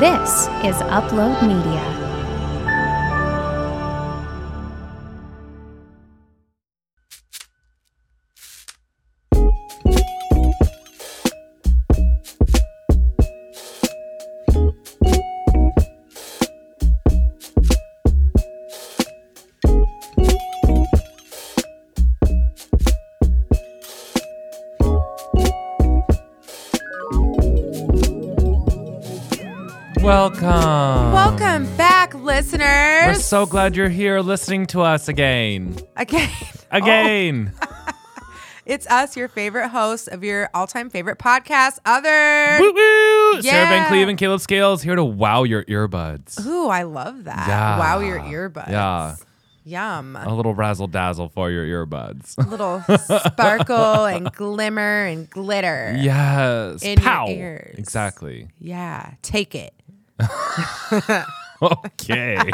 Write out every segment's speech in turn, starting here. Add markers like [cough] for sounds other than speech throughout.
This is Upload Media. So glad you're here listening to us again. again. [laughs] Again. Oh. [laughs] It's us, your favorite hosts of your all-time favorite podcast, Othered. woo woo. Sarah Van Yeah. Cleve and Caleb Scales here to wow your earbuds. Ooh, I love that. Yeah. Wow, your earbuds. Yeah. Yum. A little razzle dazzle for your earbuds. A little sparkle and glimmer and glitter. yes. In your ears. Exactly. Yeah. Take it. [laughs] Okay. [laughs]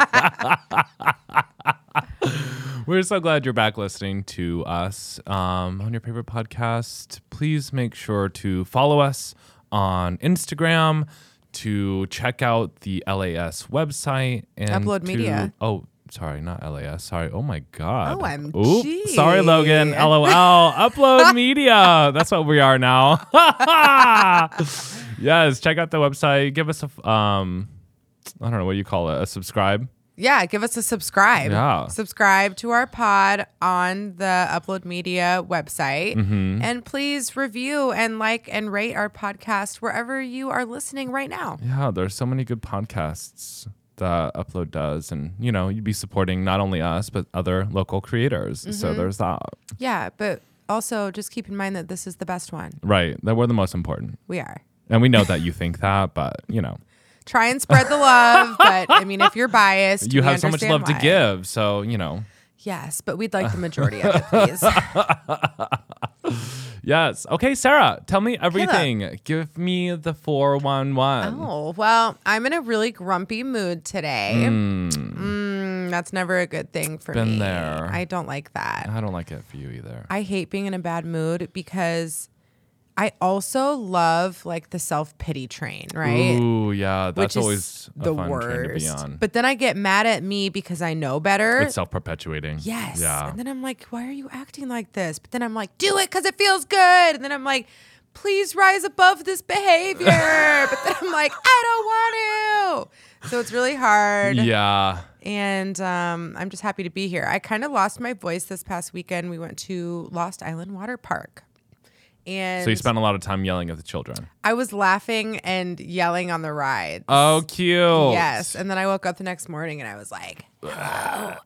We're so glad you're back listening to us um, on your favorite podcast. Please make sure to follow us on Instagram, to check out the LAS website and Upload to- Media. Oh, sorry, not LAS. Sorry. Oh my God. OMG. Ooh, sorry, Logan. [laughs] LOL. Upload [laughs] Media. That's what we are now. yes, check out the website. Give us a um, I don't know what do you call it, a subscribe. Yeah, give us a subscribe. Yeah. Subscribe to our pod on the Upload Media website. Mm-hmm. And please review and like and rate our podcast wherever you are listening right now. Yeah, there's so many good podcasts that Upload does, and you know, you'd be supporting not only us but other local creators. Mm-hmm. So there's that. Yeah, but also just keep in mind that this is the best one. Right, that we're the most important, We are. and we know that you think that, but you know, Try and spread the love, but I mean, if you're biased, you have so much love to give. So you know, Yes, but we'd like the majority of it, please. [laughs] yes. Okay, Sarah, tell me everything. Give me the four one one. oh, well, I'm in a really grumpy mood today. Mm, that's never a good thing for Been me. there. I don't like that. I don't like it for you either. I hate being in a bad mood because I also love like the self pity train, right? Ooh, yeah, that's always the fun worst. train to be on. But then I get mad at me because I know better. it's self perpetuating. yes. Yeah. And then I'm like, why are you acting like this? But then I'm like, do it because it feels good. And then I'm like, please rise above this behavior. [laughs] but then I'm like, I don't want to. So it's really hard. Yeah. And um, I'm just happy to be here. I kind of lost my voice this past weekend. We went to Lost Island Water Park. And So you spent a lot of time yelling at the children. I was laughing and yelling on the ride. Oh, cute. Yes. And then I woke up the next morning and I was like, oh,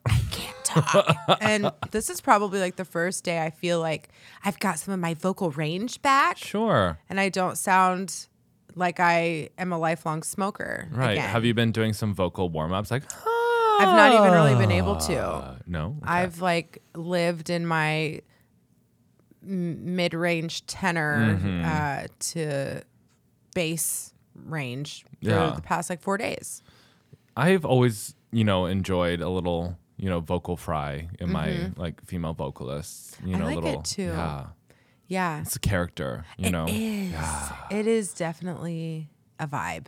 I can't talk. [laughs] and this is probably like the first day I feel like I've got some of my vocal range back Sure. and I don't sound like I am a lifelong smoker. Right. again. Have you been doing some vocal warm ups? Like, I've not even really been able to. uh, no. Okay. I've like lived in my m- mid-range tenor Mm-hmm. uh, to bass range for Yeah. the past like four days. I've always, you know, enjoyed a little, you know, vocal fry in my like female vocalists. You Mm-hmm. I know, like it little. too. Yeah. Yeah, It's a character. You it know. is. It is definitely a vibe.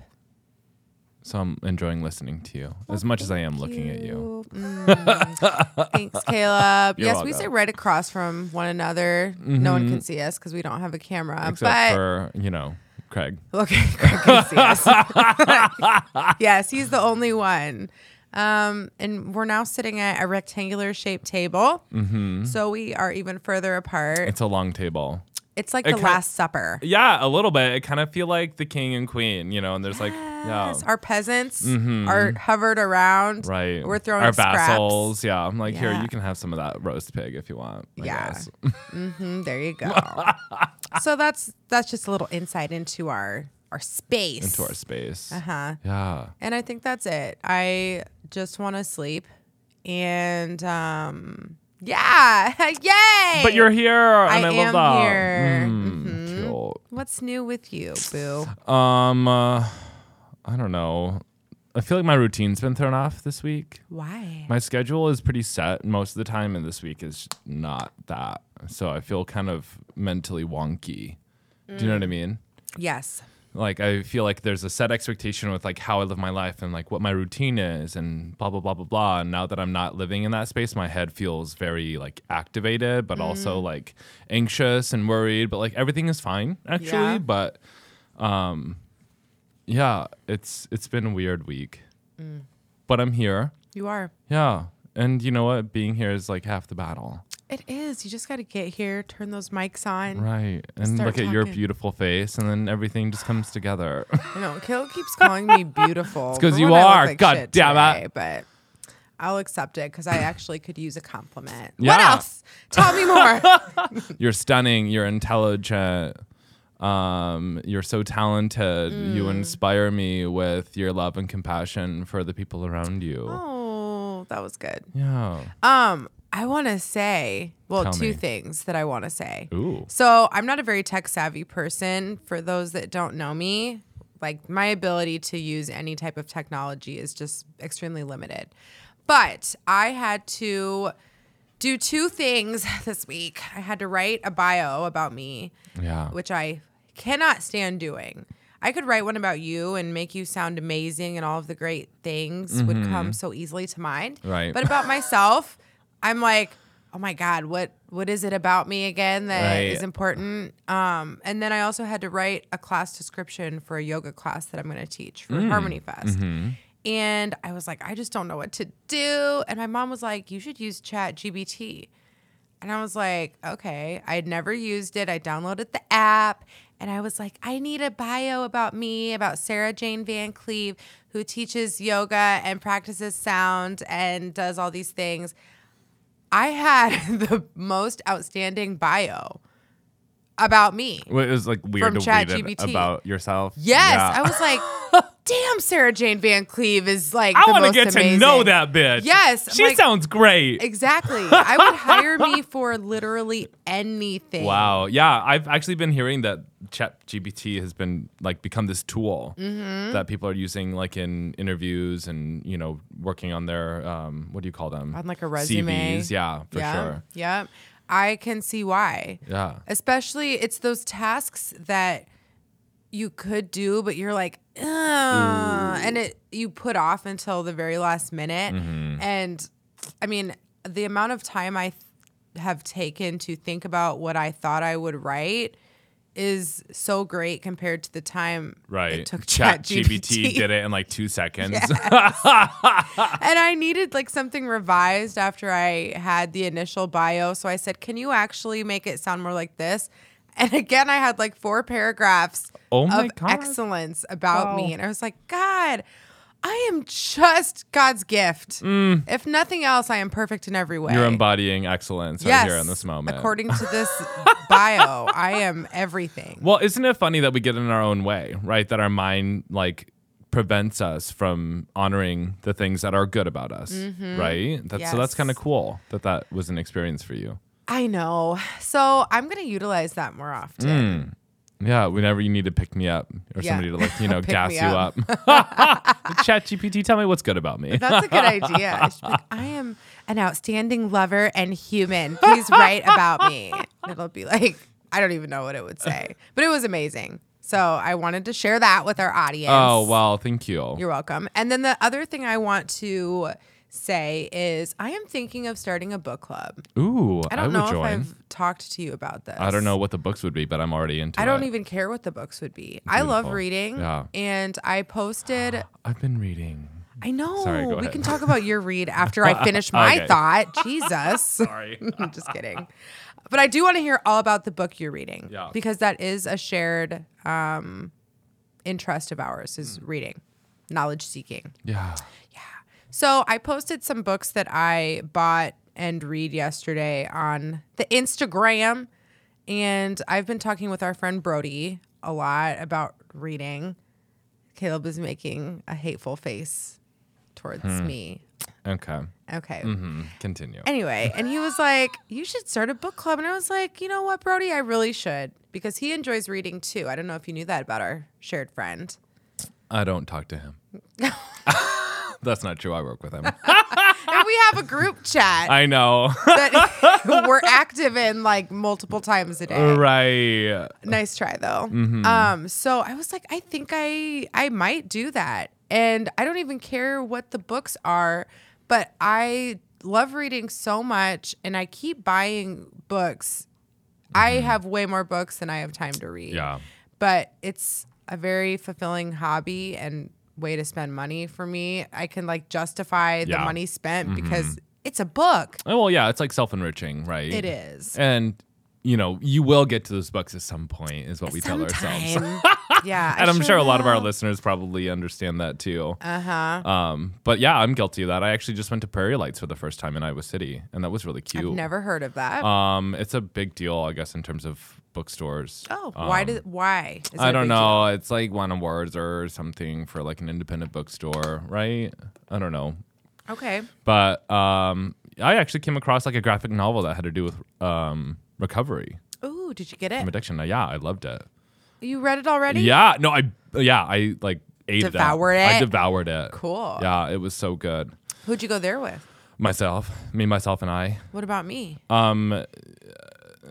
So I'm enjoying listening to you as much as I am looking at you. Mm. Thanks, Caleb. You're yes, we sit right across from one another. No one can see us because we don't have a camera. Except but for, you know, Craig. Okay, [laughs] Craig can see us. [laughs] yes, he's the only one. Um, and we're now sitting at a rectangular shaped table. Mm-hmm. So we are even further apart. It's a long table. Like it the Last Supper. Yeah, a little bit. It kind of feel like the king and queen, you know, and there's like, yeah. Our peasants are hovered around. Mm-hmm. Right. We're throwing our scraps. vassals. Yeah. I'm like, here, you can have some of that roast pig if you want. I Yeah. guess. [laughs] Mm, there you go. [laughs] so that's that's just a little insight into our our space. Into our space. Uh huh. Yeah. And I think that's it. I just want to sleep. And um yeah, [laughs] yay. But you're here, and I, I love am that. here. Mm, cute. What's new with you, boo? Um, uh, I don't know. I feel like my routine's been thrown off this week. Why? My schedule is pretty set most of the time, and this week is not that. So I feel kind of mentally wonky. Do you know what I Mm. mean? yes. Like I feel like there's a set expectation with like how I live my life and like what my routine is and blah blah blah blah blah. And now that I'm not living in that space, my head feels very like activated, but Mm. also like anxious and worried. But like everything is fine actually. Yeah. But um, yeah, it's it's been a weird week. Mm. But I'm here. You are. Yeah, and you know what? Being here is like half the battle. It is. You just got to get here, turn those mics on. Right. And look at your beautiful face, and then everything just comes together. I know. Caleb keeps calling me [laughs] beautiful. 'cause because you when I look are. like God damn it. today, But I'll accept it because I actually could use a compliment. What else? Tell me more. [laughs] you're stunning. You're intelligent. Um, you're so talented. You Mm. inspire me with your love and compassion for the people around you. oh, that was good. Yeah. Um, I want to say, well, Tell two me. things that I want to say. Ooh. So I'm not a very tech savvy person. For those that don't know me, like my ability to use any type of technology is just extremely limited. But I had to do two things [laughs] this week. I had to write a bio about me, Yeah. which I cannot stand doing. I could write one about you and make you sound amazing and all of the great things would mm-hmm. come so easily to mind. Right. But about myself, [laughs] I'm like, oh my God, what what is it about me again that is Right. important? Um, and then I also had to write a class description for a yoga class that I'm gonna teach for Harmony Fest. And I was like, I just don't know what to do. And my mom was like, you should use Chat GPT. And I was like, okay. I had never used it. I downloaded the app and I was like, I need a bio about me, about Sarah Jane Van Cleve, who teaches yoga and practices sound and does all these things. I had [laughs] the most outstanding bio about me. Well, it was like weird From to read it about yourself. Yes, Yeah. I was like, [laughs] damn, Sarah Jane Van Cleve is like. I want to get to know that bitch. Yes, She like- sounds great. Exactly. [laughs] I would hire me for literally anything. Wow. Yeah, I've actually been hearing that ChatGPT has been like become this tool Mm-hmm. that people are using like in interviews and you know working on their um what do you call them On, like, a resume. CVs. Yeah, for yeah. sure. Yeah. I can see why. Yeah. Especially, it's those tasks that you could do, but you're like, and it you put off until the very last minute. Mm-hmm. And I mean, the amount of time I th- have taken to think about what I thought I would write is so great compared to the time Right. it took ChatGPT ChatGPT. did it in like two seconds. [laughs] and I needed like something revised after I had the initial bio. So I said, "Can you actually make it sound more like this?" And again, I had like four paragraphs Oh of God. excellence about me, and I was like, "God, I am just God's gift. If nothing else, I am perfect in every way." Mm. You're embodying excellence yes, right here in this moment. according to this [laughs] bio, I am everything. Well, isn't it funny that we get in our own way, right? That our mind like prevents us from honoring the things that are good about us, right? That's so that's kind of cool that that was an experience for you. I know. So I'm going to utilize that more often. Yeah, whenever you need to pick me up or Yeah. somebody to like, you know, [laughs] gas you up. [laughs] [laughs] Chat GPT, tell me what's good about me. That's a good idea. I, like, I am an outstanding lover and human. Please write about me. And it'll be like, I don't even know what it would say, but it was amazing. So I wanted to share that with our audience. oh, well, thank you. You're welcome. And then the other thing I want to say is I am thinking of starting a book club. Ooh, I I, don't would know join. if I've talked to you about this. I don't know what the books would be, but I'm already into it. I it. don't even care what the books would be. I love reading. Yeah. And I posted [gasps] I've been reading. I know. Sorry, go we ahead. can talk about your read after I finish [laughs] my Okay. thought. [laughs] Jesus. Sorry. [laughs] I'm just kidding. But I do want to hear all about the book you're reading. Yeah. Because that is a shared um, interest of ours is reading, knowledge seeking. yeah. So I posted some books that I bought and read yesterday on the Instagram. And I've been talking with our friend Brody a lot about reading. Caleb is making a hateful face towards Hmm. me. Okay. Okay. hmm Continue. Anyway, and he was like, You should start a book club. And I was like, You know what, Brody? I really should because he enjoys reading too. I don't know if you knew that about our shared friend. I don't talk to him. [laughs] That's not true. I work with him. [laughs] and we have a group chat I know. that [laughs] [laughs] we're active in like multiple times a day. right. Nice try though. Mm-hmm. Um, so I was like, I think I I might do that, and I don't even care what the books are, but I love reading so much, and I keep buying books. I have way more books than I have time to read. Mm-hmm. Yeah. but it's a very fulfilling hobby and way to spend money for me. I can like justify the Yeah. Mm-hmm. money spent because it's a book. Oh, well, yeah, it's like self enriching, right? It is. And, you know, you will get to those books at some point, is what we tell ourselves. Sometime. [laughs] yeah. I and I'm sure a lot of our will. listeners probably understand that too. Uh huh. Um, but yeah, I'm guilty of that. I actually just went to Prairie Lights for the first time in Iowa City, and that was really I've cute. never heard of that. Um, it's a big deal, I guess, in terms of bookstores. oh, why Um, did why? Is I don't know. It's like one awards or something for like an independent bookstore, right? I don't know. Okay. But um, I actually came across like a graphic novel that had to do with um, recovery Ooh, did you get it? from addiction. Uh, yeah, I loved it. You read it already? Yeah, no, I yeah, I like ate Devoured it. I it? devoured it. Cool. Yeah, it was so good. Who'd you go there with? Myself, me, myself, and I. What about me? Um,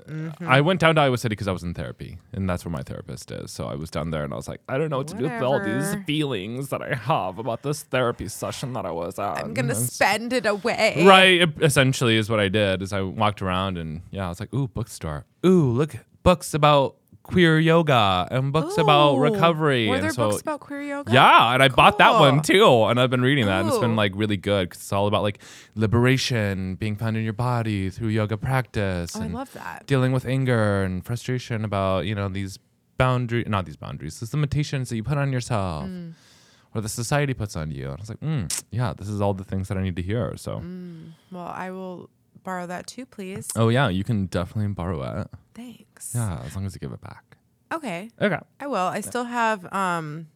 Mm-hmm. I went down to Iowa City because I was in therapy, and that's where my therapist is. So I was down there, and I was like, I don't know what to do with all these feelings that I have about this therapy session that I was at. I'm gonna And spend it away. Right, it- essentially is what I did. Is I walked around, and yeah, I was like, ooh, bookstore. Ooh, look, books about queer yoga and books about recovery. Were and there so, books about queer yoga? Yeah, and I bought that one too, and I've been reading that, and it's been like really good because it's all about like liberation, being found in your body through yoga practice, Oh, I and love that. dealing with anger and frustration about you know these boundary, not these boundaries, these limitations that you put on yourself. Mm. Or the society puts on you. And I was like, mm, yeah, this is all the things that I need to hear. So, Mm. Well, I will borrow that too, please. oh, yeah, you can definitely borrow it. Thanks. Yeah, as long as you give it back. Okay. Okay. I will. I still have um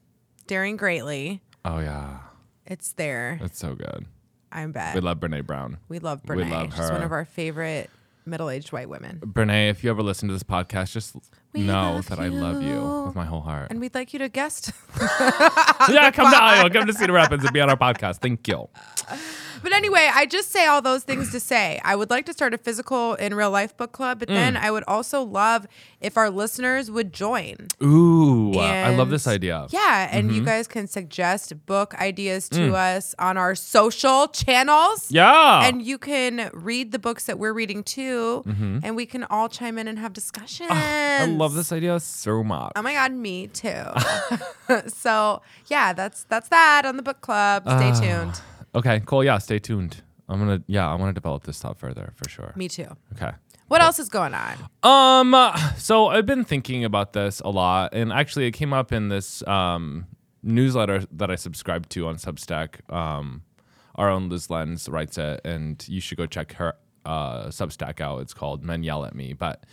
Daring Greatly. Oh, yeah. It's there. It's so good. I bet. We love Brene Brown. We love we Brene. love She's one of our favorite middle-aged white women. Brene, if you ever listen to this podcast, just We know that I love you you. with my whole heart. And we'd like you to guest. [laughs] yeah, come to Iowa, [laughs] come to Cedar Rapids and be on our podcast. Thank you. But anyway, I just say all those things to say I would like to start a physical in real life book club, but then Mm. I would also love if our listeners would join. Ooh, I love this idea. Yeah, and Mm-hmm. you guys can suggest book ideas to Mm. us on our social channels. Yeah. And you can read the books that we're reading too, and we can all chime in and have discussions. Mm-hmm. I love this idea so much. Oh my god, me too. [laughs] [laughs] so yeah, that's that's that on the book club. Stay Ah. tuned. Okay, cool. Yeah, stay tuned. I'm gonna yeah, I want to develop this thought further for sure. Me too. Okay. What else is going on? Um, so I've been thinking about this a lot, and actually, it came up in this um newsletter that I subscribe to on Substack. Um, our own Lyz Lenz writes it, and you should go check her uh Substack out. It's called Men Yell at Me, but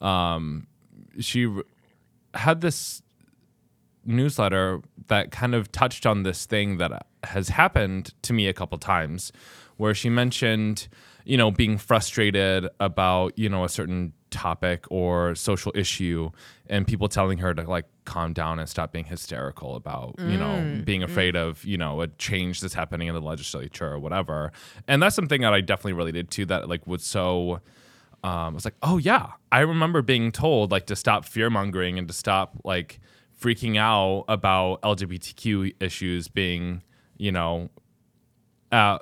um, she r- had this newsletter that kind of touched on this thing that has happened to me a couple times where she mentioned you know being frustrated about you know a certain topic or social issue and people telling her to like calm down and stop being hysterical about you know being afraid of you know a change that's happening in the legislature or whatever. And that's something that i definitely related to that like was so um, I was like, oh yeah, I remember being told like to stop fear mongering and to stop like freaking out about LGBTQ issues being, you know, uh,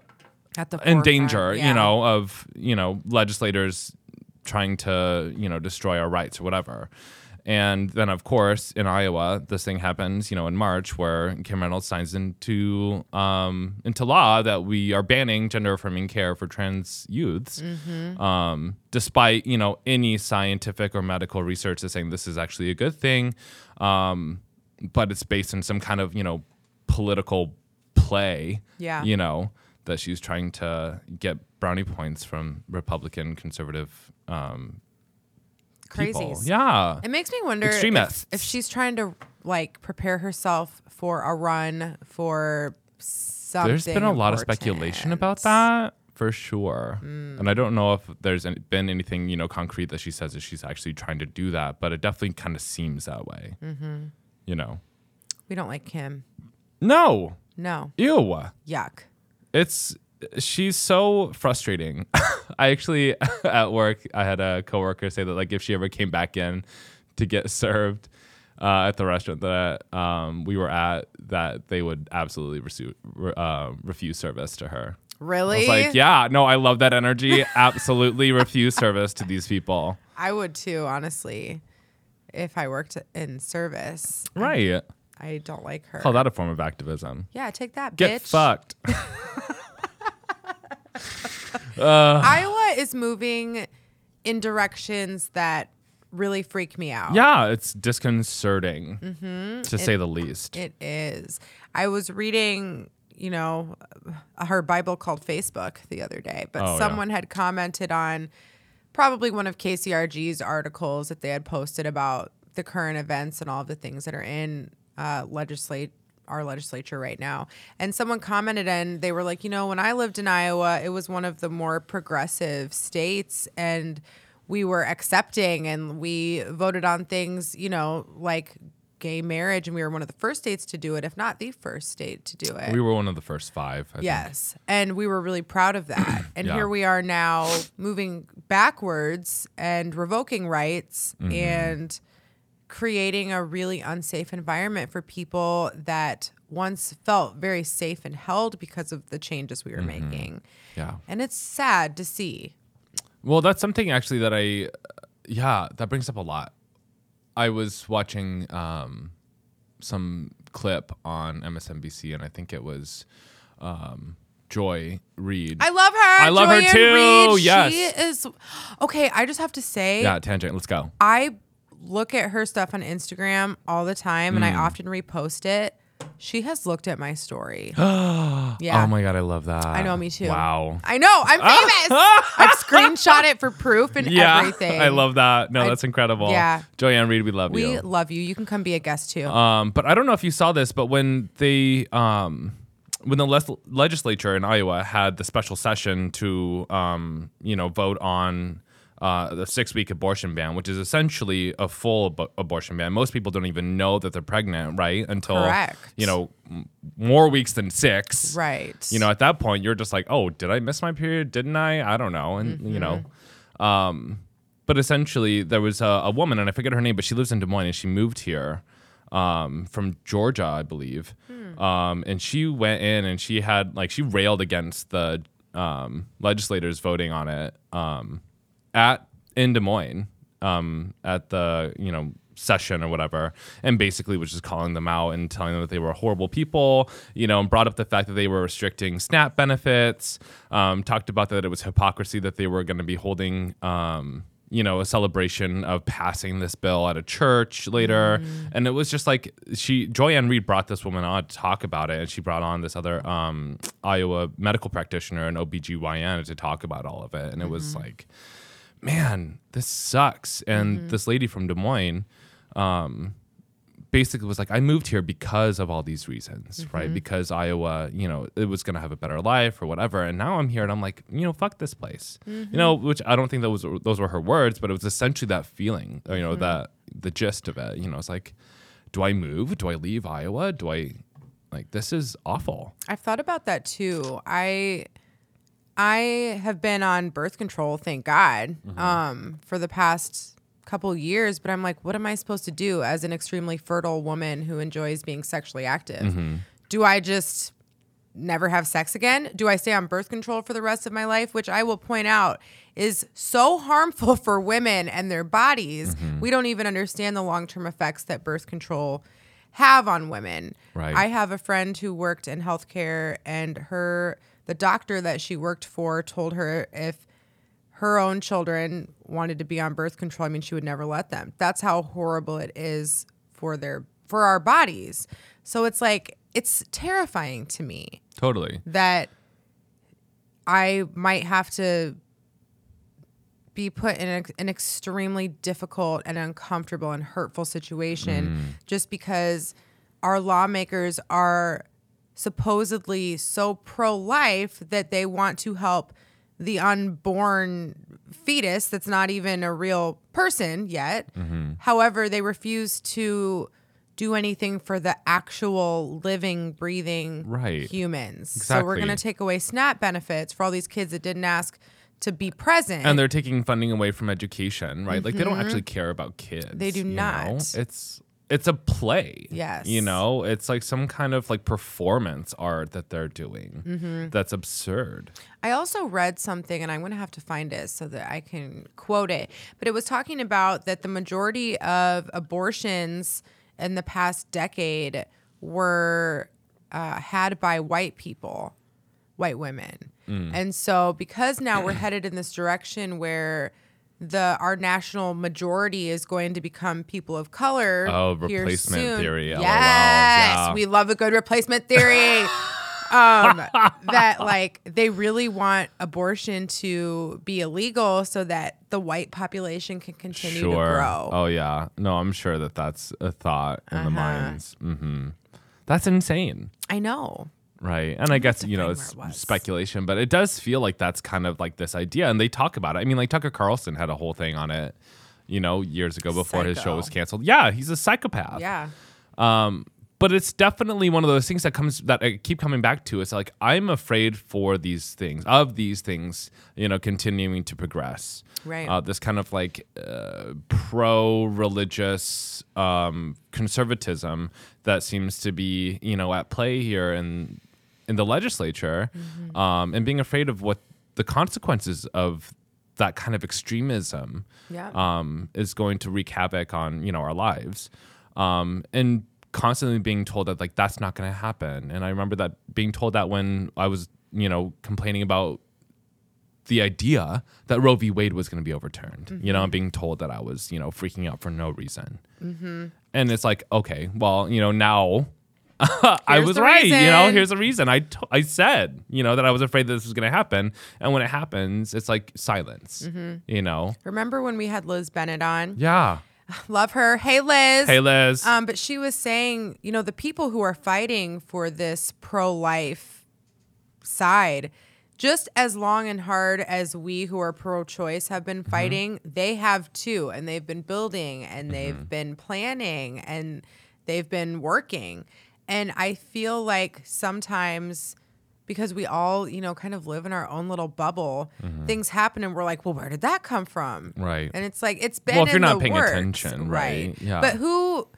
At the in danger, yeah. you know, of you know legislators trying to you know destroy our rights or whatever. And then, of course, in Iowa, this thing happens, you know, in March, where Kim Reynolds signs into um, into law that we are banning gender affirming care for trans youths, Mm-hmm. um, despite you know any scientific or medical research that's saying this is actually a good thing, um, but it's based in some kind of you know political play, Yeah. you know, that she's trying to get brownie points from Republican conservative um, people. Crazies. Yeah. It makes me wonder if, Extremists. if she's trying to like prepare herself for a run for something. There's been a lot of speculation about that for sure. Mm. And I don't know if there's any, been anything, you know, concrete that she says that she's actually trying to do that, but it definitely kind of seems that way. Mm-hmm. You know? We don't like Kim. No. No. Ew. Yuck. It's she's so frustrating. [laughs] I actually [laughs] at work I had a coworker say that like if she ever came back in to get [laughs] served uh, at the restaurant that um, we were at, that they would absolutely resu- re- uh, refuse service to her. I Really? was like, yeah, no, I love that energy. Absolutely refuse service to these people. I would too, honestly, if I worked in service. Right. I don't like her. Call that a form of activism. yeah, take that, Get bitch. fucked. [laughs] Iowa is moving in directions that really freak me out. yeah, it's disconcerting to say the least. Mm-hmm. It is. I was reading, you know, uh, her Bible called Facebook the other day, but Oh, yeah. someone had commented on probably one of KCRG's articles that they had posted about the current events and all of the things that are in uh, legislate our legislature right now. And someone commented and they were like, you know, when I lived in Iowa, it was one of the more progressive states and we were accepting and we voted on things, you know, like gay marriage and we were one of the first states to do it, if not the first state to do it. we were one of the first five. I think. Yes. And we were really proud of that. [clears throat] And Yeah. here we are now moving backwards and revoking rights Mm-hmm. and creating a really unsafe environment for people that once felt very safe and held because of the changes we were Mm-hmm. making. Yeah. And it's sad to see. Well, that's something actually that I, yeah, that brings up a lot. I was watching um, some clip on MSNBC, and I think it was um, Joy Reid. I love her. I love her too. Reid. Yes. She is okay. I just have to say, yeah, tangent. Let's go. I look at her stuff on Instagram all the time and I Mm. often repost it. She has looked at my story. [gasps] yeah. Oh my god, I love that. I know, me too. Wow. I know, I'm [laughs] famous. I've screenshot it for proof and Yeah, everything. I love that. No, I- that's incredible. yeah. Joy-Ann Reid, we love you. We you. love you. You can come be a guest too. Um, but I don't know if you saw this, but when they um, when the les- legislature in Iowa had the special session to um, you know vote on uh, the six week abortion ban, which is essentially a full ab- abortion ban. Most people don't even know that they're pregnant, right? Until Correct. you know m- more weeks than six, right. You know, at that point, you're just like, oh, did I miss my period? Didn't I? I don't know, and you know. Um, but essentially, there was a, a woman, and I forget her name, but she lives in Des Moines, and she moved here um, from Georgia, I believe. Um, and she went in and she had like she railed against the um, legislators voting on it um, at in Des Moines um, at the you know session or whatever, and basically was just calling them out and telling them that they were horrible people, you know, and brought up the fact that they were restricting SNAP benefits. Um, talked about that it was hypocrisy that they were going to be holding. Um, you know, a celebration of passing this bill at a church later. And it was just like she, Joy-Ann Reid brought this woman on to talk about it. And she brought on this other um, Iowa medical practitioner and OBGYN to talk about all of it. And it was like, man, this sucks. And mm-hmm. this lady from Des Moines, um, basically was like, I moved here because of all these reasons, right? Mm-hmm. Because Iowa, you know, it was going to have a better life or whatever. And now I'm here and I'm like, you know, fuck this place, you know, mm-hmm. which I don't think those were, those were her words, but it was essentially that feeling, uh, you know, that the gist of it, you know, it's like, do I move? Do I leave Iowa? Do I like, this is awful. I've thought about that too. I I have been on birth control, thank God, Mm-hmm. um, for the past couple years, but I'm like, what am I supposed to do as an extremely fertile woman who enjoys being sexually active? Mm-hmm. Do I just never have sex again? Do I stay on birth control for the rest of my life? Which I will point out is so harmful [laughs] for women and their bodies. Mm-hmm. We don't even understand the long term effects that birth control have on women. Right. I have a friend who worked in healthcare and her the doctor that she worked for told her if her own children wanted to be on birth control, I mean she would never let them. That's how horrible it is for their for our bodies. So it's like it's terrifying to me Totally. that I might have to be put in an, an extremely difficult and uncomfortable and hurtful situation mm. just because our lawmakers are supposedly so pro life that they want to help the unborn fetus that's not even a real person yet. However, they refuse to do anything for the actual living, breathing Right. humans. So we're going to take away SNAP benefits for all these kids that didn't ask to be present. and they're taking funding away from education, right? Like they don't actually care about kids. Mm-hmm. They do you know? not. It's it's a play. Yes. You know, it's like some kind of like performance art that they're doing. Mm-hmm. That's absurd. I also read something, and I'm going to have to find it so that I can quote it. But it was talking about that the majority of abortions in the past decade were uh, had by white people, white women. Mm. And so, because now we're headed in this direction where the our national majority is going to become people of color. Oh, replacement theory, Yes, yeah. we love a good replacement theory. [laughs] um, that like they really want abortion to be illegal so that the white population can continue to grow. Oh yeah. No, I'm sure that that's a thought in the Uh-huh. minds. hmm That's insane. I know. Right. And I guess, you know, it's it speculation, but it does feel like that's kind of like this idea. And they talk about it. I mean, like Tucker Carlson had a whole thing on it, you know, years ago before his show was canceled. Yeah, he's a psychopath. Yeah. But it's definitely one of those things that comes that I keep coming back to. It's like I'm afraid for these things, of these things, you know, continuing to progress. Right. Uh, this kind of like uh, pro-religious um, conservatism that seems to be, you know, at play here in in the legislature, Mm-hmm. um, and being afraid of what the consequences of that kind of extremism Yeah. um, is going to wreak havoc on you know our lives, um, and constantly being told that like that's not going to happen. And I remember that being told that when I was you know complaining about the idea that Roe v. Wade was going to be overturned. You know, and being told that I was you know freaking out for no reason. And it's like okay, well you know now. [laughs] I was right, you know. Here's the reason. I t- I said, you know, that I was afraid that this was going to happen, and when it happens, it's like silence. Mm-hmm. You know, Remember when we had Liz Bennett on? yeah. [sighs] Love her. Hey, Liz. Hey, Liz. Um, but she was saying, you know, the people who are fighting for this pro life side, just as long and hard as we who are pro choice have been mm-hmm. fighting, they have too. And they've been building and mm-hmm. they've been planning and they've been working. And I feel like sometimes because we all, you know, kind of live in our own little bubble, things happen and we're like, well, where did that come from? Right. And it's like, it's been Well, if you're in not paying works, attention, right, yeah. But who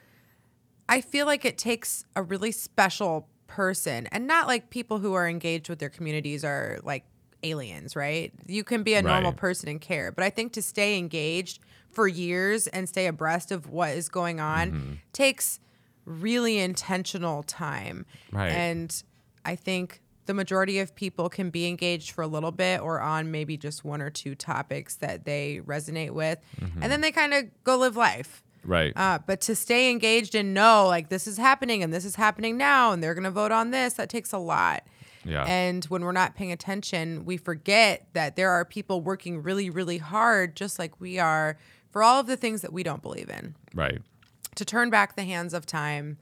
I feel like it takes a really special person and not like people who are engaged with their communities are like aliens, right? You can be a normal Right. person and care, but I think to stay engaged for years and stay abreast of what is going on Mm-hmm. takes really intentional time. Right. And I think the majority of people can be engaged for a little bit or on maybe just one or two topics that they resonate with. Mm-hmm. And then they kind of go live life. right. Uh, but to stay engaged and know like this is happening and this is happening now and they're going to vote on this, that takes a lot. yeah. And when we're not paying attention, we forget that there are people working really, really hard, just like we are, for all of the things that we don't believe in, right. To turn back the hands of time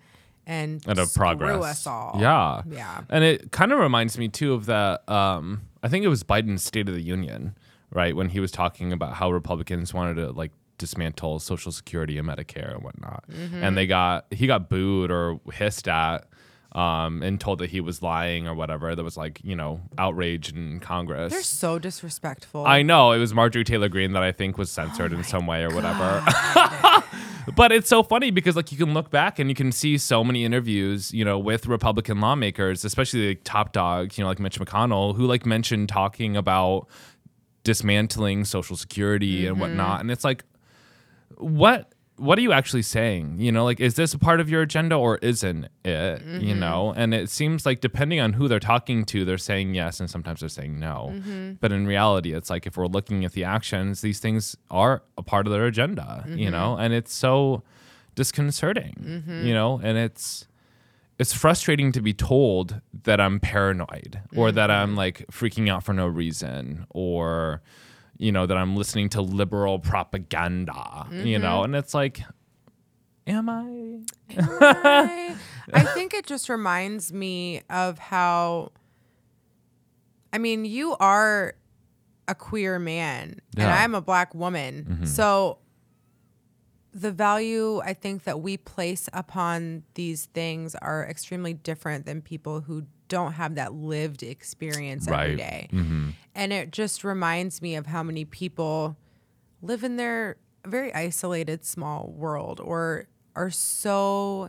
and, And of screw progress. us all. Yeah. Yeah. And it kind of reminds me too of that. Um, I think it was Biden's State of the Union, right? When he was talking about how Republicans wanted to like dismantle Social Security and Medicare and whatnot, Mm-hmm. and they got he got booed or hissed at. Um, and told that he was lying or whatever. There was like, you know, outrage in Congress. They're so disrespectful. I know it was Marjorie Taylor Greene that I think was censored Oh in some way or whatever. [laughs] but it's so funny because like you can look back and you can see so many interviews, you know, with Republican lawmakers, especially like top dogs, you know, like Mitch McConnell, who like mentioned talking about dismantling Social Security and Mm-hmm. whatnot, and it's like, what? What are you actually saying? You know, like, is this a part of your agenda or isn't it? You Mm-hmm. know, and it seems like depending on who they're talking to, they're saying yes, and sometimes they're saying no. Mm-hmm. But in reality, it's like if we're looking at the actions, these things are a part of their agenda, Mm-hmm. you know, and it's so disconcerting, you know, and it's it's frustrating to be told that I'm paranoid or that I'm Mm-hmm. like freaking out for no reason or you know that I'm listening to liberal propaganda, you know, Mm-hmm. and it's like am I? I, I think it just reminds me of how I mean, you are a queer man and I'm a black woman. So the value I think that we place upon these things are extremely different than people who don't have that lived experience every Right. day. Mm-hmm. And it just reminds me of how many people live in their very isolated small world or are so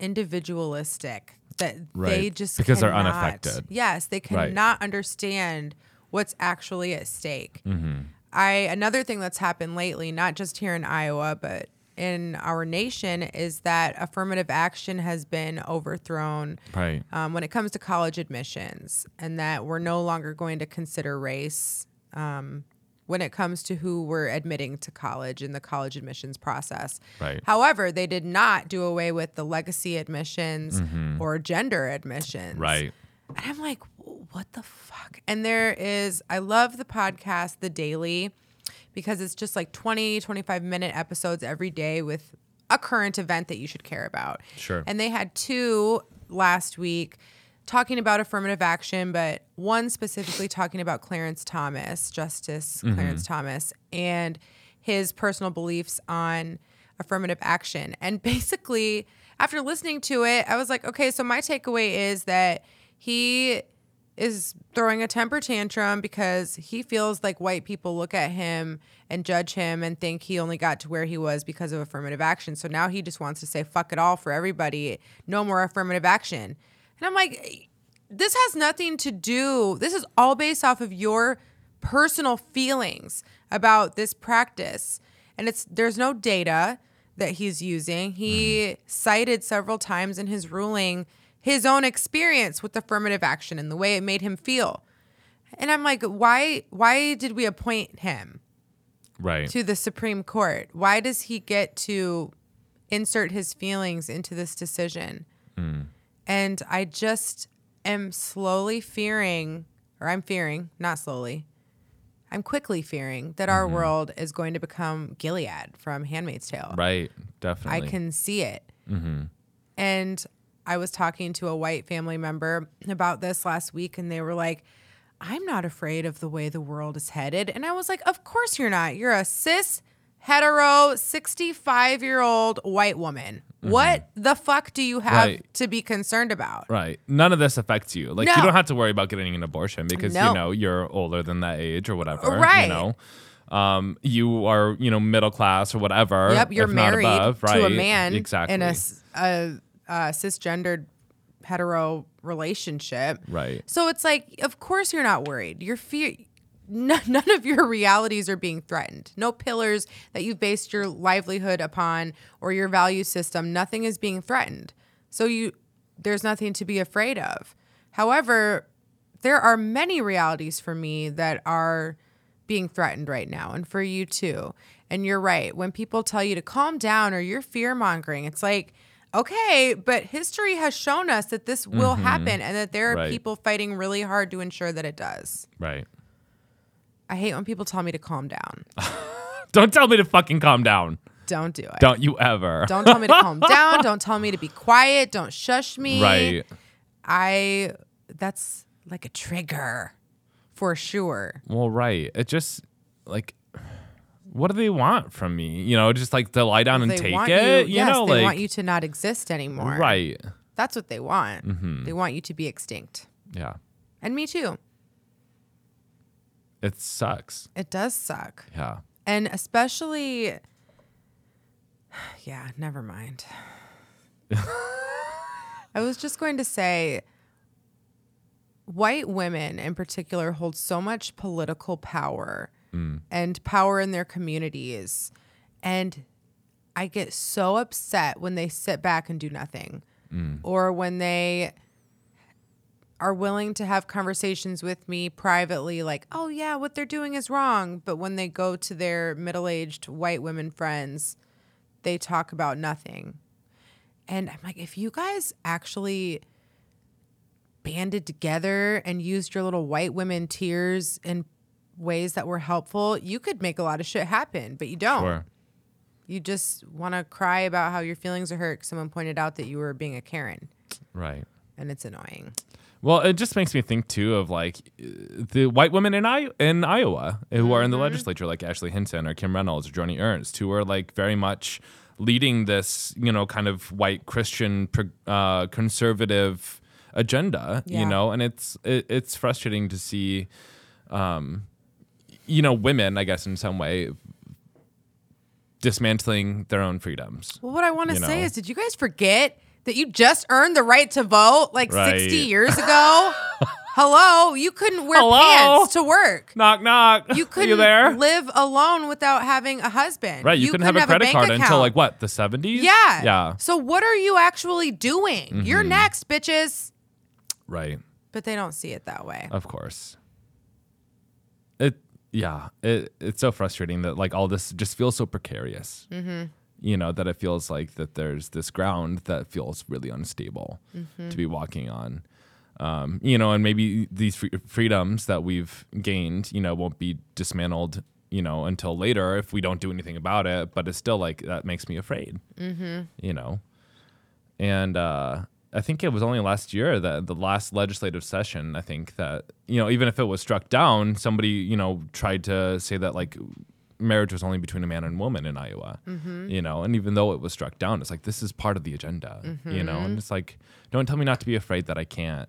individualistic that they just Because they're unaffected. Yes, they Right. cannot understand what's actually at stake. Mm-hmm. I another thing that's happened lately, not just here in Iowa, but in our nation, is that affirmative action has been overthrown Right. um, when it comes to college admissions, and that we're no longer going to consider race um, when it comes to who we're admitting to college in the college admissions process. Right. However, they did not do away with the legacy admissions or gender admissions. Mm-hmm. Right. And I'm like, what the fuck? And there is, I love the podcast, The Daily, because it's just like 20, 25 minute episodes every day with a current event that you should care about. Sure. And they had two last week talking about affirmative action, but one specifically talking about Clarence Thomas, Justice mm-hmm. Clarence Thomas, and his personal beliefs on affirmative action. And basically, after listening to it, I was like, okay, so my takeaway is that he is throwing a temper tantrum because he feels like white people look at him and judge him and think he only got to where he was because of affirmative action. So now he just wants to say fuck it all for everybody. No more affirmative action. And I'm like this has nothing to do. This is all based off of your personal feelings about this practice. And it's there's no data that he's using. He mm-hmm. cited several times in his ruling his own experience with affirmative action and the way it made him feel. And I'm like, why why did we appoint him Right. to the Supreme Court? Why does he get to insert his feelings into this decision? Hmm. And I just am slowly fearing, or I'm fearing, not slowly, I'm quickly fearing that our mm-hmm. world is going to become Gilead from Handmaid's Tale. right. Definitely. I can see it. Mm-hmm. And I was talking to a white family member about this last week, and they were like, I'm not afraid of the way the world is headed. And I was like, Of course you're not. You're a cis, hetero, 65 year old white woman. What the fuck do you have Mm-hmm. Right. to be concerned about? Right. None of this affects you. Like No. you don't have to worry about getting an abortion because No. you know you're older than that age or whatever. Right. You know. Um, you are, you know, middle class or whatever. Yep, you're married above, right? to a man Exactly. in a, a, a cisgendered hetero relationship. Right. So it's like, of course you're not worried. Your fear, [laughs] none, none of your realities are being threatened. No pillars that you've based your livelihood upon or your value system. Nothing is being threatened. So you, there's nothing to be afraid of. However, there are many realities for me that are being threatened right now, and for you too. And you're right. When people tell you to calm down or you're fear mongering, it's like, okay, but history has shown us that this will mm-hmm. happen and that there are Right. people fighting really hard to ensure that it does. Right. I hate when people tell me to calm down. [laughs] Don't tell me to fucking calm down. Don't do it. Don't you ever. Don't tell me to calm [laughs] down. Don't tell me to be quiet. Don't shush me. Right. I, that's like a trigger for sure. Well, right. It just like what do they want from me? You know, just like to lie down and they take want it. you, You, yes, know, they like want you to not exist anymore. right. That's what they want. Mm-hmm. They want you to be extinct. Yeah. And me too. It sucks. It does suck. Yeah. And especially, [sighs] yeah, never mind. [laughs] I was just going to say, white women in particular hold so much political power Mm. and power in their communities. And I get so upset when they sit back and do nothing mm. or when they are willing to have conversations with me privately, like, oh, yeah, what they're doing is wrong. But when they go to their middle aged white women friends, they talk about nothing. And I'm like, if you guys actually banded together and used your little white women tears in ways that were helpful, you could make a lot of shit happen, but you don't. Sure. You just want to cry about how your feelings are hurt. someone pointed out that you were being a Karen. Right. and it's annoying. Well, it just makes me think too of like the white women in I- in Iowa who are in the legislature, like Ashley Hinson or Kim Reynolds or Joni Ernst, who are like very much leading this, you know, kind of white Christian uh, conservative agenda, Yeah. you know, and it's it, it's frustrating to see, um, you know, women, I guess, in some way dismantling their own freedoms. Well, what I want to You say know. is, did you guys forget that you just earned the right to vote like Right. 60 years ago? [laughs] Hello, you couldn't wear Hello? pants to work. Knock knock. You couldn't you there? live alone without having a husband. Right, you, couldn't have a credit bank card until like what the seventies. Yeah. yeah, Mm-hmm. So what are you actually doing? You're next, bitches. right. But they don't see it that way. Of course. Yeah, it it's so frustrating that like all this just feels so precarious. Mm-hmm. You know that it feels like that there's this ground that feels really unstable Mm-hmm. to be walking on. Um, you know, and maybe these free- freedoms that we've gained, you know, won't be dismantled, you know, until later if we don't do anything about it. But it's still like that makes me afraid. Mm-hmm. You know, and uh, I think it was only last year that the last legislative session. I think that you know, even if it was struck down, somebody you know tried to say that like marriage was only between a man and woman in Iowa. Mm-hmm. You know, and even though it was struck down, it's like this is part of the agenda. You know, and mm-hmm. it's like don't tell me not to be afraid that I can't,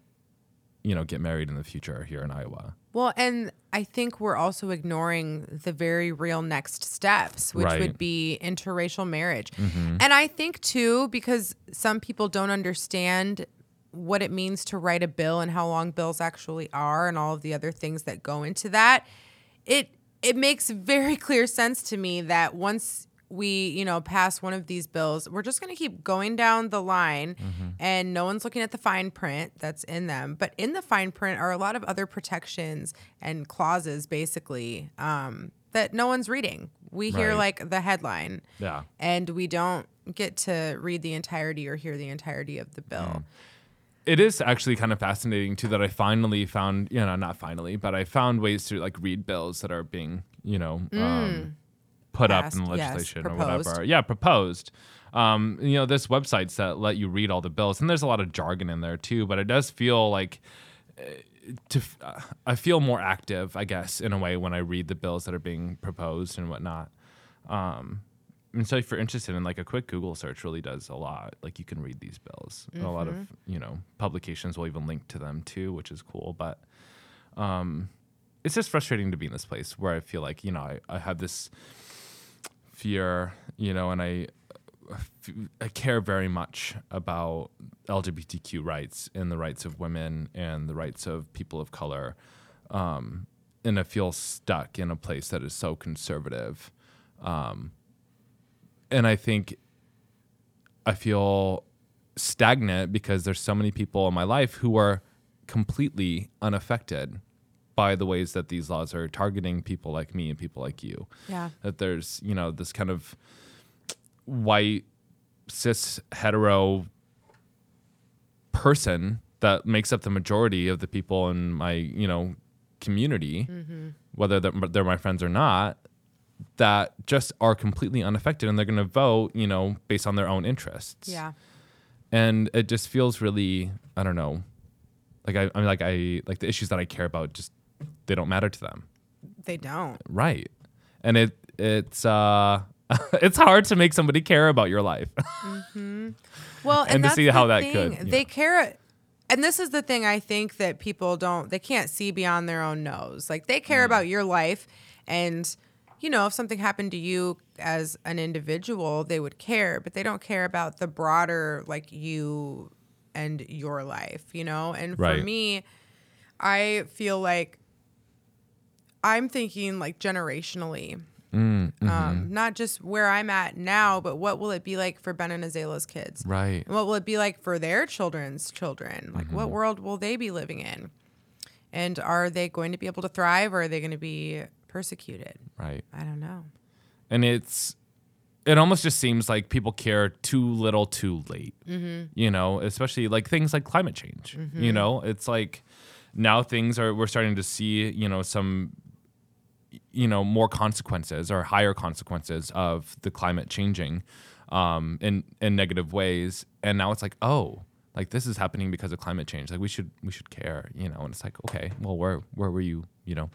you know, get married in the future here in Iowa. Well, and I think we're also ignoring the very real next steps, which Right. Mm-hmm. would be interracial marriage. And I think too, because some people don't understand what it means to write a bill and how long bills actually are and all of the other things that go into that, it it makes very [laughs] clear sense to me that once we, you know, pass one of these bills, we're just going to keep going down the line and no one's looking at the fine print that's in them. But in the fine print are a lot of other protections and clauses basically um, that no one's reading. We hear like the headline Yeah. and we don't get to read the entirety or hear the entirety of the bill. it is actually kind of fascinating too that I finally found, you know, not finally, but I found ways to like read bills that are being, you know, um, put up in the Passed, yes, legislation or whatever. Yeah, proposed. Um, you know, there's websites that let you read all the bills, and there's a lot of jargon in there too. But it does feel like uh, to uh, I feel more active, I guess, in a way when I read the bills that are being proposed and whatnot. Um, and so if you're interested in like a quick Google search really does a lot. Like you can read these bills. And a lot of, you know, publications will even link to them too, which is cool. But um it's just frustrating to be in this place where I feel like, you know, I, I have this fear, you know, and I I care very much about LGBTQ rights and the rights of women and the rights of people of color. Um, and I feel stuck in a place that is so conservative. Um, and I think I feel stagnant because there's so many people in my life who are completely unaffected by the ways that these laws are targeting people like me and people like you. Yeah. That there's, you know, this kind of white cis hetero person that makes up the majority of the people in my, you know, community, mm-hmm. whether they're, they're my friends or not, that just are completely unaffected and they're going to vote, you know, based on their own interests. Yeah. And it just feels really, I don't know, like I, I'm like I like the issues that I care about just they don't matter to them, They don't. right? And it it's uh [laughs] it's hard to make somebody care about your life. [laughs] Well, and, And to see how that thing. could, They know. care, and this is the thing I think that people don't. They can't see beyond their own nose. Like they Mm. care about your life, and you know if something happened to you as an individual, they would care, but they don't care about the broader like you and your life. You know, and for me, I feel like I'm thinking like generationally. Mm, mm-hmm. Um, not just where I'm at now, but what will it be like for Ben and Azalea's kids? right. And what will it be like for their children's children? Like, Mm-hmm. what world will they be living in? And are they going to be able to thrive or are they going to be persecuted? Right. I don't know. and it's it almost just seems like people care too little too late you know especially like things like climate change you know it's like now things are we're starting to see you know some you know more consequences or higher consequences of the climate changing um in in negative ways and now it's like oh like this is happening because of climate change. Like we should we should care, you know. And it's like, okay, well, where where were you, you know,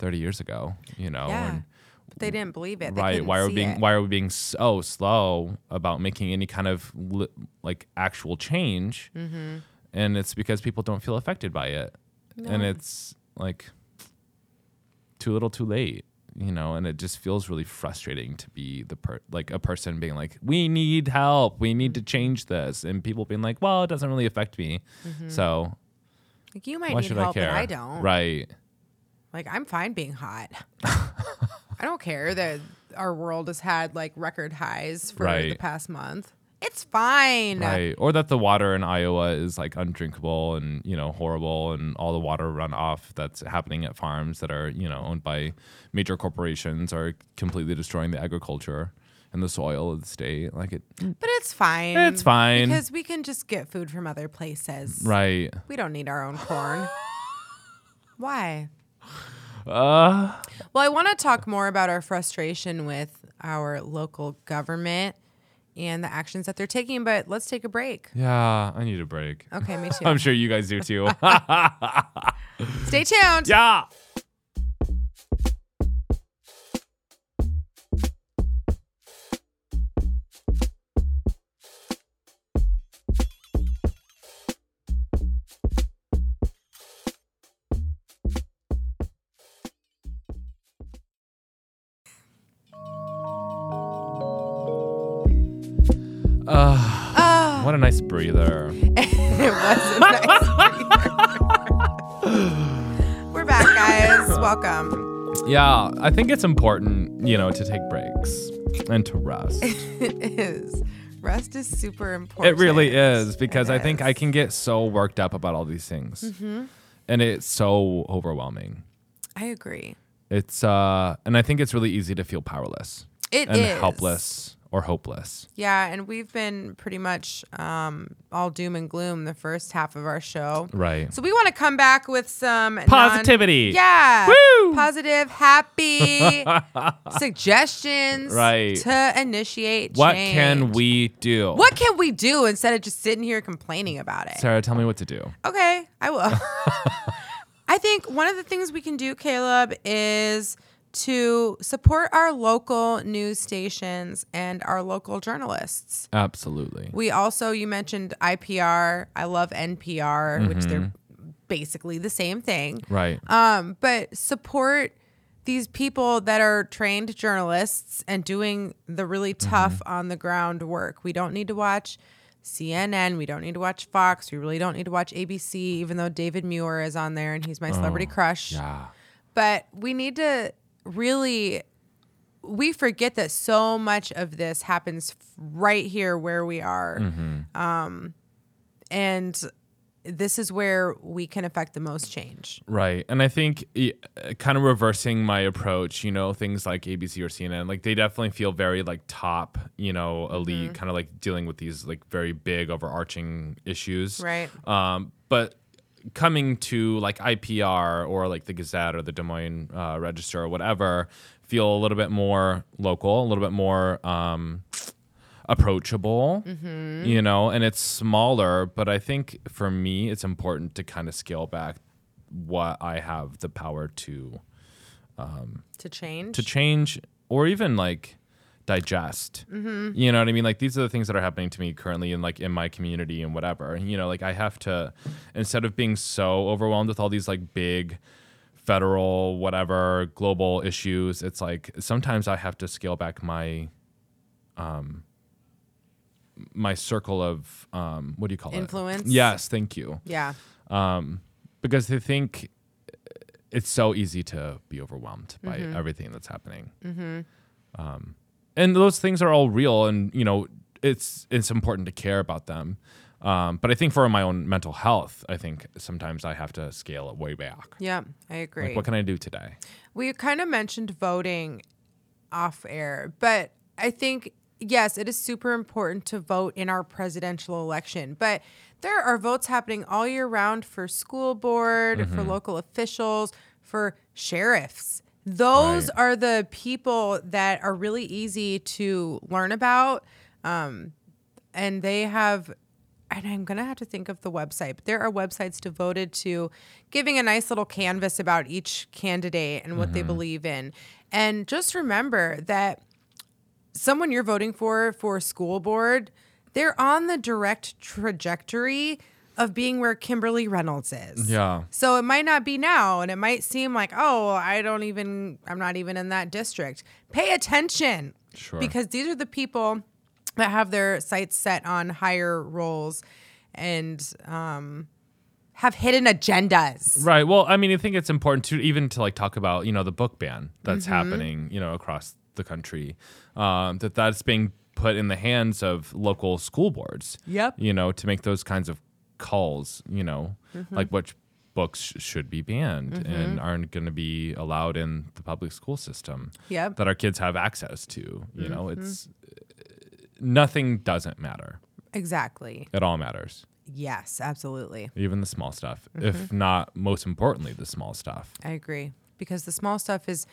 30 years ago, you know? Yeah. And, But they didn't believe it. They right why are we being it. why are we being so slow about making any kind of li- like actual change Mm-hmm. and it's because people don't feel affected by it and it's like too little too late you know and it just feels really frustrating to be the per like a person being like we need help. We need to mm-hmm. change this. And people being like well it doesn't really affect me. Mm-hmm. So Like you might why need should help, i care? I don't. right. Like I'm fine being hot. [laughs] I don't care that our world has had like record highs for the past month. It's fine. Right. Or that the water in Iowa is like undrinkable and, you know, horrible and all the water runoff that's happening at farms that are, you know, owned by major corporations are completely destroying the agriculture and the soil of the state. Like it But it's fine. It's fine. Because we can just get food from other places. right. We don't need our own corn. [laughs] Why? Uh Well, I want to talk more about our frustration with our local government and the actions that they're taking, but let's take a break. yeah, I need a break. Okay, me [laughs] too. I'm sure you guys do too. [laughs] Stay tuned. yeah. Welcome. Yeah, I think it's important, you know, to take breaks and to rest. [laughs] It is. Rest is super important. it really is because It I think. I can get so worked up about all these things. And it's so overwhelming. I agree. It's uh and I think it's really easy to feel powerless It and is. helpless or hopeless. Yeah, and we've been pretty much um, all doom and gloom the first half of our show. Right. So we want to come back with some non- Positivity. yeah. Woo! Positive, happy [laughs] suggestions Right. to initiate What change. can we do? What can we do instead of just sitting here complaining about it? Sarah, tell me what to do. Okay, I will. [laughs] [laughs] I think one of the things we can do, Caleb, is to support our local news stations and our local journalists. Absolutely. We also, you mentioned IPR. I love NPR, which they're Mm-hmm. basically the same thing. Right. Um, but support these people that are trained journalists and doing the really Mm-hmm. tough on the ground work. We don't need to watch CNN. We don't need to watch Fox. We really don't need to watch ABC, even though David Muir is on there and he's my celebrity crush. Oh, yeah. But we need to really, we forget that so much of this happens right here where we are. Um, and this is where we can affect the most change. Right. And I think uh, kind of reversing my approach, you know, things like ABC or CNN, like they definitely feel very like top, you know, elite, Mm-hmm. kind of like dealing with these like very big overarching issues. Right. Um, but coming to like IPR or like the Gazette or the Des Moines uh, Register or whatever feel a little bit more local, a little bit more um, approachable, you know, and it's smaller. But I think for me, it's important to kind of scale back what I have the power to um, To change. to change or even like digest. You know what I mean? Like these are the things that are happening to me currently in like in my community and whatever. You know, like I have to instead of being so overwhelmed with all these like big federal whatever global issues, it's like sometimes I have to scale back my um my circle of um what do you call Influence? it? Yes, thank you yeah. um, because they think it's so easy to be overwhelmed by everything that's happening. Mhm. Um, and those things are all real, and you know it's it's important to care about them. Um, but I think for my own mental health, I think sometimes I have to scale it way back. Yeah, I agree. Like, what can I do today? we kind of mentioned voting off air, but I think yes, it is super important to vote in our presidential election, but there are votes happening all year round for school board, Mm-hmm. for local officials, for sheriffs. Those Right. are the people that are really easy to learn about. Um, and they have and I'm gonna have to think of the website, but there are websites devoted to giving a nice little canvas about each candidate and what they believe in. And just remember that someone you're voting for for school board, they're on the direct trajectory of being where Kimberly Reynolds is. Yeah. So it might not be now, and it might seem like, oh, I don't even, I'm not even in that district. Pay attention. Sure. Because these are the people that have their sights set on higher roles and um, have hidden agendas. Right. Well, I mean, I think it's important to even to like talk about you know the book ban that's happening you know across the country. Um, that that's being put in the hands of local school boards. Yep. You know to make those kinds of calls. You know, mm-hmm. like which books sh- should be banned mm-hmm. and aren't going to be allowed in the public school system. Yep. That our kids have access to. You mm-hmm. know, it's uh, nothing doesn't matter. Exactly. It all matters. Yes, absolutely. Even the small stuff, if not most importantly, the small stuff. I agree. Because the small stuff is,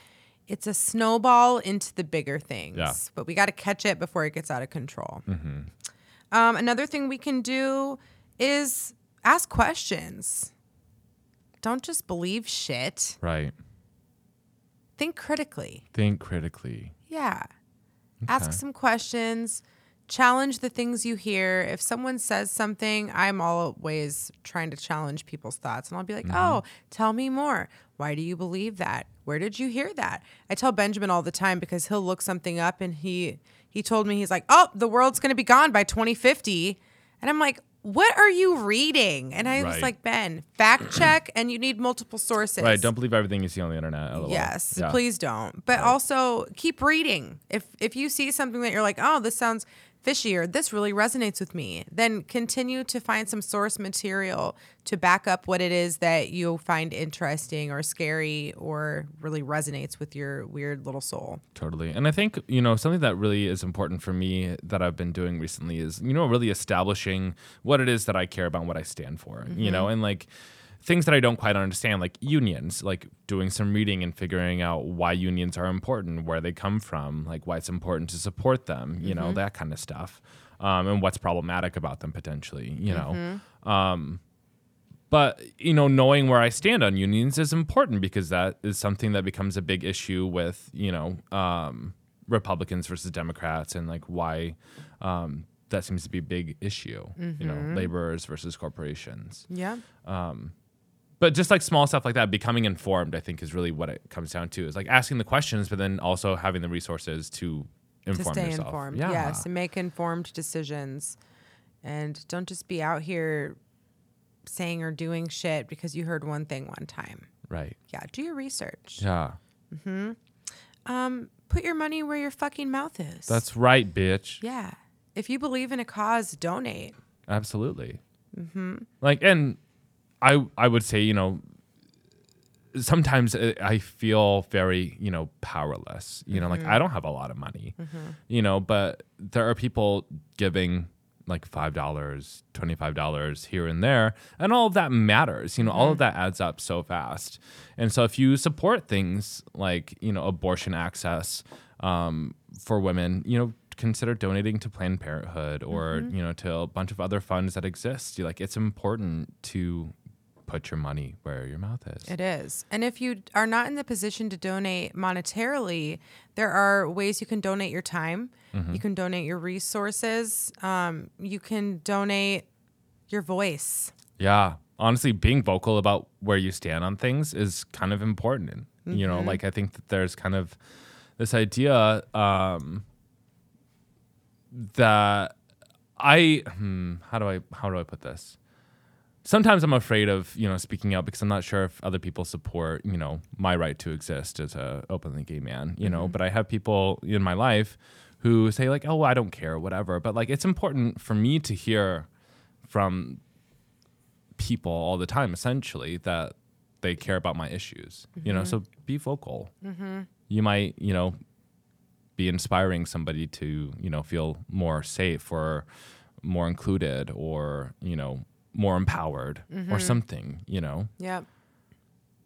it's a snowball into the bigger things. Yeah. But we got to catch it before it gets out of control. Um, another thing we can do is ask questions. Don't just believe shit. Right. Think critically. Think critically. Yeah. Ask some questions. Challenge the things you hear. If someone says something, I'm always trying to challenge people's thoughts. And I'll be like, mm-hmm. oh, tell me more. Why do you believe that? Where did you hear that? I tell Benjamin all the time because he'll look something up and he he told me he's like, "Oh, the world's going to be gone by 2050." And I'm like, "What are you reading?" And I was Right. like, "Ben, fact [clears throat] check and you need multiple sources." Right. Don't believe everything you see on the internet. LOL. Yes, Yeah. please don't. But also keep reading. If if you see something that you're like, oh, this sounds fishy or this really resonates with me, then continue to find some source material to back up what it is that you find interesting or scary or really resonates with your weird little soul. Totally. And I think, you know, something that really is important for me that I've been doing recently is, you know, really establishing what it is that I care about and what I stand for, you mm-hmm. know, and like things that I don't quite understand, like unions, like doing some reading and figuring out why unions are important, where they come from, like why it's important to support them, you know, that kind of stuff. Um, and what's problematic about them potentially, you know. Um, but you know knowing where i stand on unions is important because that is something that becomes a big issue with you know um, republicans versus democrats and like why um, that seems to be a big issue you know laborers versus corporations Yeah. But just like small stuff like that becoming informed i think is really what it comes down to is like asking the questions but then also having the resources to To inform stay yourself informed. yeah Yes, and make informed decisions. And don't just be out here saying or doing shit because you heard one thing one time. right Yeah, do your research. yeah Hmm. Um, put your money where your fucking mouth is. that's right bitch yeah. If you believe in a cause, donate. Absolutely. Mm-hmm. Like, and I I would say, you know, sometimes uh, I feel very, you know, powerless. You know, like I don't have a lot of money, you know, but there are people giving like five dollars, twenty five dollars here and there, and all of that matters. You know, all of that adds up so fast. And so if you support things like you know abortion access um, for women, you know, consider donating to Planned Parenthood or you know to a bunch of other funds that exist. You like it's important to put your money where your mouth is. It is. And if you are not in the position to donate monetarily, there are ways you can donate your time. You can donate your resources. Um, you can donate your voice. Yeah. Honestly, being vocal about where you stand on things is kind of important. You know, like I think that there's kind of this idea um, that I hmm, how do I how do I put this? Sometimes I'm afraid of you know speaking out because I'm not sure if other people support you know my right to exist as a openly gay man. You know, mm-hmm. but I have people in my life who say like, oh, I don't care, whatever. But like, it's important for me to hear from people all the time essentially that they care about my issues you know so mm-hmm. be vocal mm-hmm. you might you know be inspiring somebody to you know feel more safe or more included or you know more empowered or something you know Yep.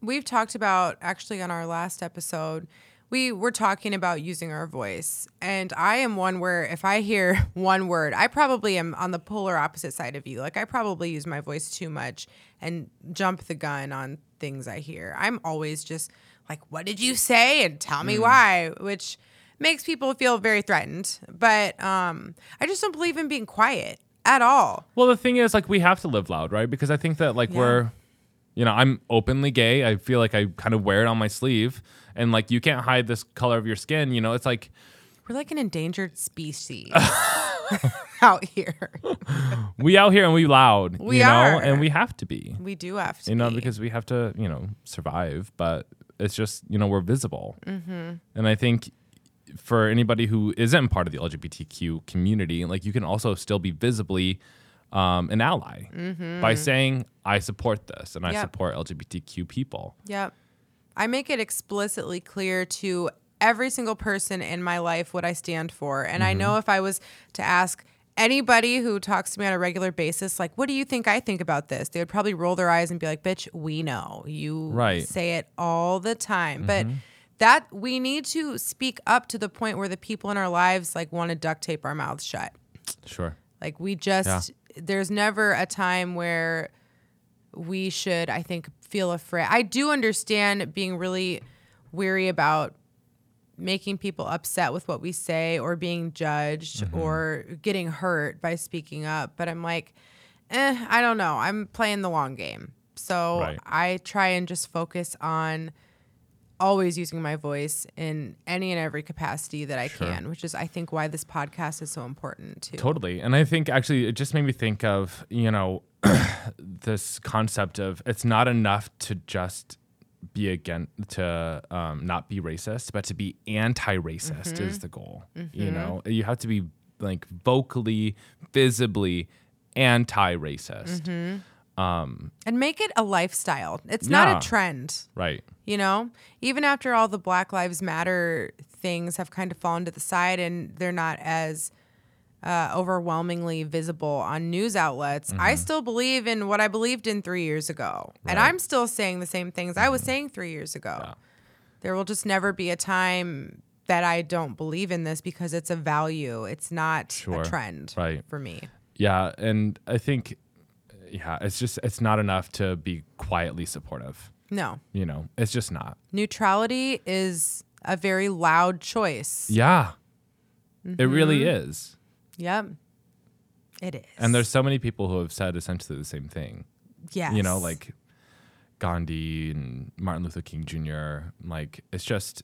We've talked about actually on our last episode, we were talking about using our voice, and I am one where if I hear [laughs] one word, I probably am on the polar opposite side of you. Like I probably use my voice too much and jump the gun on things I hear. I'm always just like, "What did you say?" and tell me why, which makes people feel very threatened. But um, I just don't believe in being quiet at all. Well, the thing is, like, we have to live loud, right? Because I think that, like, Yeah. we're, you know, I'm openly gay. I feel like I kind of wear it on my sleeve. And, like, you can't hide this color of your skin. You know, it's like, We're like an endangered species [laughs] out here. we out here and we loud, We you know, are. and we have to be, We do have to, you know, be. because we have to, you know, survive. But it's just, you know, we're visible. Mm-hmm. And I think for anybody who isn't part of the LGBTQ community, like, you can also still be visibly um, an ally by saying, I support this and I support LGBTQ people. Yep. I make it explicitly clear to every single person in my life what I stand for. And Mm-hmm. I know if I was to ask anybody who talks to me on a regular basis, like, what do you think I think about this? They would probably roll their eyes and be like, bitch, we know. You Right. Mm-hmm. say it all the time. But that we need to speak up to the point where the people in our lives like want to duct tape our mouths shut. Sure. Like we just there's never a time where we should I think feel afraid. I do understand being really weary about making people upset with what we say or being judged or getting hurt by speaking up, but I'm like eh, I don't know. I'm playing the long game. So Right. I try and just focus on always using my voice in any and every capacity that I Sure. can, which is I think why this podcast is so important too. Totally. And I think actually it just made me think of, you know, [clears throat] this concept of it's not enough to just be again to um, not be racist, but to be anti-racist is mm-hmm. the goal. You mm-hmm. know, you have to be like vocally, visibly anti-racist. Mm-hmm. Um, and make it a lifestyle. It's not a trend, Right. you know? Even after all the Black Lives Matter things have kind of fallen to the side and they're not as uh, overwhelmingly visible on news outlets, I mm-hmm. still believe in what I believed in three years ago. And I'm still saying the same things I was mm-hmm. saying three years ago. There will just never be a time that I don't believe in this because it's a value. It's not Sure. a trend Right. for me. Yeah. And I think, yeah, it's just, it's not enough to be quietly supportive. No. You know, it's just not. Neutrality is a very loud choice. Yeah. It really mm-hmm. is. Yep. It is. And there's so many people who have said essentially the same thing. Yeah. You know, like Gandhi and Martin Luther King Jr. Like it's just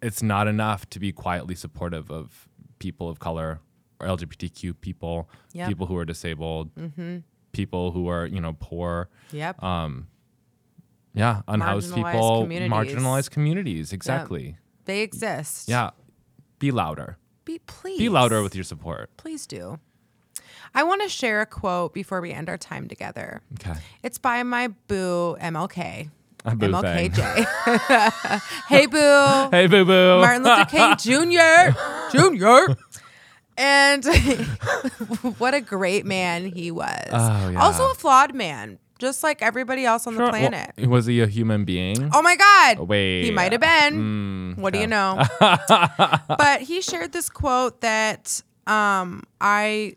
it's not enough to be quietly supportive of people of color or LGBTQ people, Yep. people who are disabled, mm-hmm. People who are, you know, poor. Yep. Um, yeah, unhoused Marginalized people, communities. marginalized communities. Exactly. they exist. Yeah. Be louder. Be please. Be louder with your support. Please do. I want to share a quote before we end our time together. Okay. It's by my boo MLK. A boo. MLKJ. [laughs] [laughs] hey boo. Hey, boo boo. Martin Luther King [laughs] Jr. Jr. And [laughs] what a great man he was. Oh, yeah. Also a flawed man, just like everybody else on the Sure. Well, planet. was he a human being? Oh my God. Wait. He might have been. what do you know? [laughs] but he shared this quote that um, I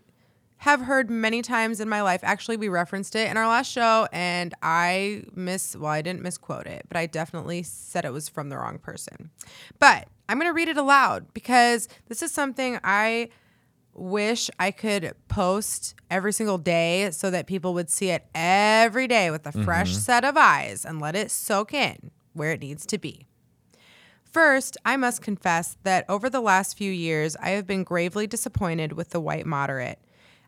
have heard many times in my life. Actually, we referenced it in our last show, and I miss, well, I didn't misquote it, but I definitely said it was from the wrong person. But I'm going to read it aloud because this is something I wish I could post every single day so that people would see it every day with a mm-hmm. fresh set of eyes and let it soak in where it needs to be. First, I must confess that over the last few years, I have been gravely disappointed with the white moderate.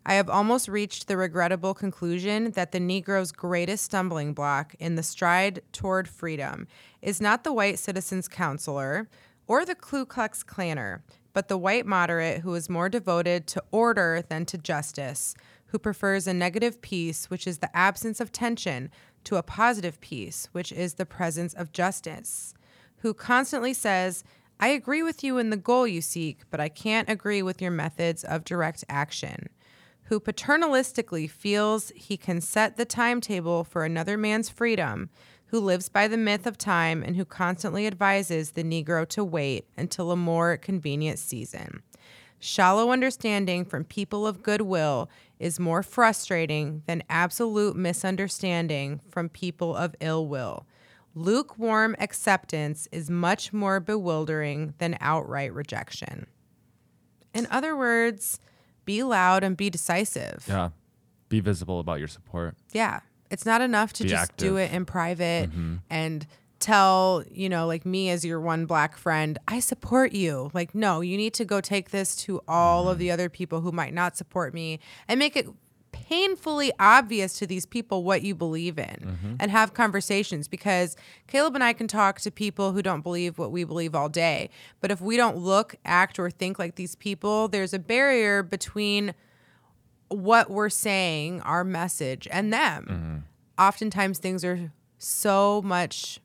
I have almost reached the regrettable conclusion that the Negro's greatest stumbling block in the stride toward freedom is not the white citizens' counselor or the Ku Klux Klanner, but the white moderate who is more devoted to order than to justice, who prefers a negative peace, which is the absence of tension, to a positive peace, which is the presence of justice who constantly says, I agree with you in the goal you seek, but I can't agree with your methods of direct action. Who paternalistically feels he can set the timetable for another man's freedom, who lives by the myth of time and who constantly advises the Negro to wait until a more convenient season. Shallow understanding from people of goodwill is more frustrating than absolute misunderstanding from people of ill will. Lukewarm acceptance is much more bewildering than outright rejection. In other words, be loud and be decisive. Yeah. Be visible about your support. Yeah. It's not enough to Be just do it in private mm-hmm. and tell, you know, like me as your one black friend, I support you. Like, no, you need to go take this to all of the mm. other people who might not support me and make it painfully obvious to these people what you believe in mm-hmm. and have conversations because Caleb and I can talk to people who don't believe what we believe all day. But if we don't look, act, or think like these people, there's a barrier between what we're saying, our message, and them. Oftentimes, things are so much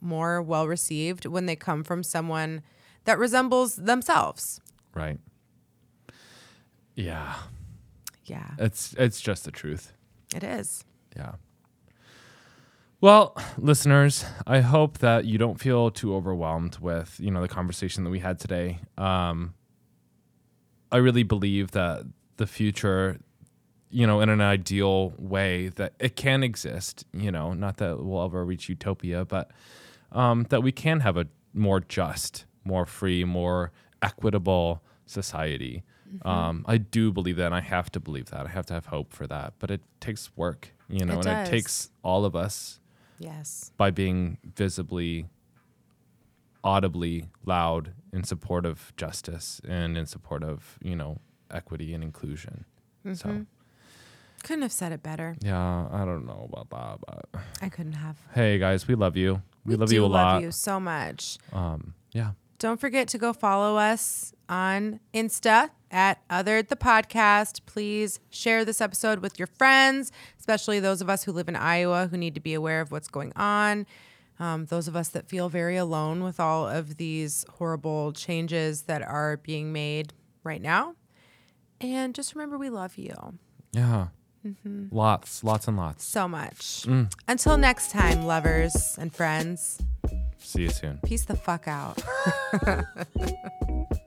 more well received when they come from someone that resembles themselves. Right. Yeah. Yeah, It's it's just the truth. it is. Yeah. Well, listeners, I hope that you don't feel too overwhelmed with, you know, the conversation that we had today. Um, I really believe that the future, you know, in an ideal way, that it can exist, you know, not that we'll ever reach utopia, but um, that we can have a more just, more free, more equitable society. Um, I do believe that, and I have to believe that. I have to have hope for that. But it takes work, you know, It and does. it takes all of us Yes. by being visibly, audibly loud in support of justice and in support of, you know, equity and inclusion. So, Couldn't have said it better. yeah, I don't know about that, but I couldn't have. hey, guys, we love you. We, love do you a lot. love you so much. Um, yeah. Don't forget to go follow us on Insta at Othered the Podcast. Please share this episode with your friends, especially those of us who live in Iowa who need to be aware of what's going on. Um, those of us that feel very alone with all of these horrible changes that are being made right now. And just remember, we love you Yeah. Mm-hmm. Lots, lots and lots. so much. Mm. Until next time, lovers and friends, See you soon. peace the fuck out. [laughs]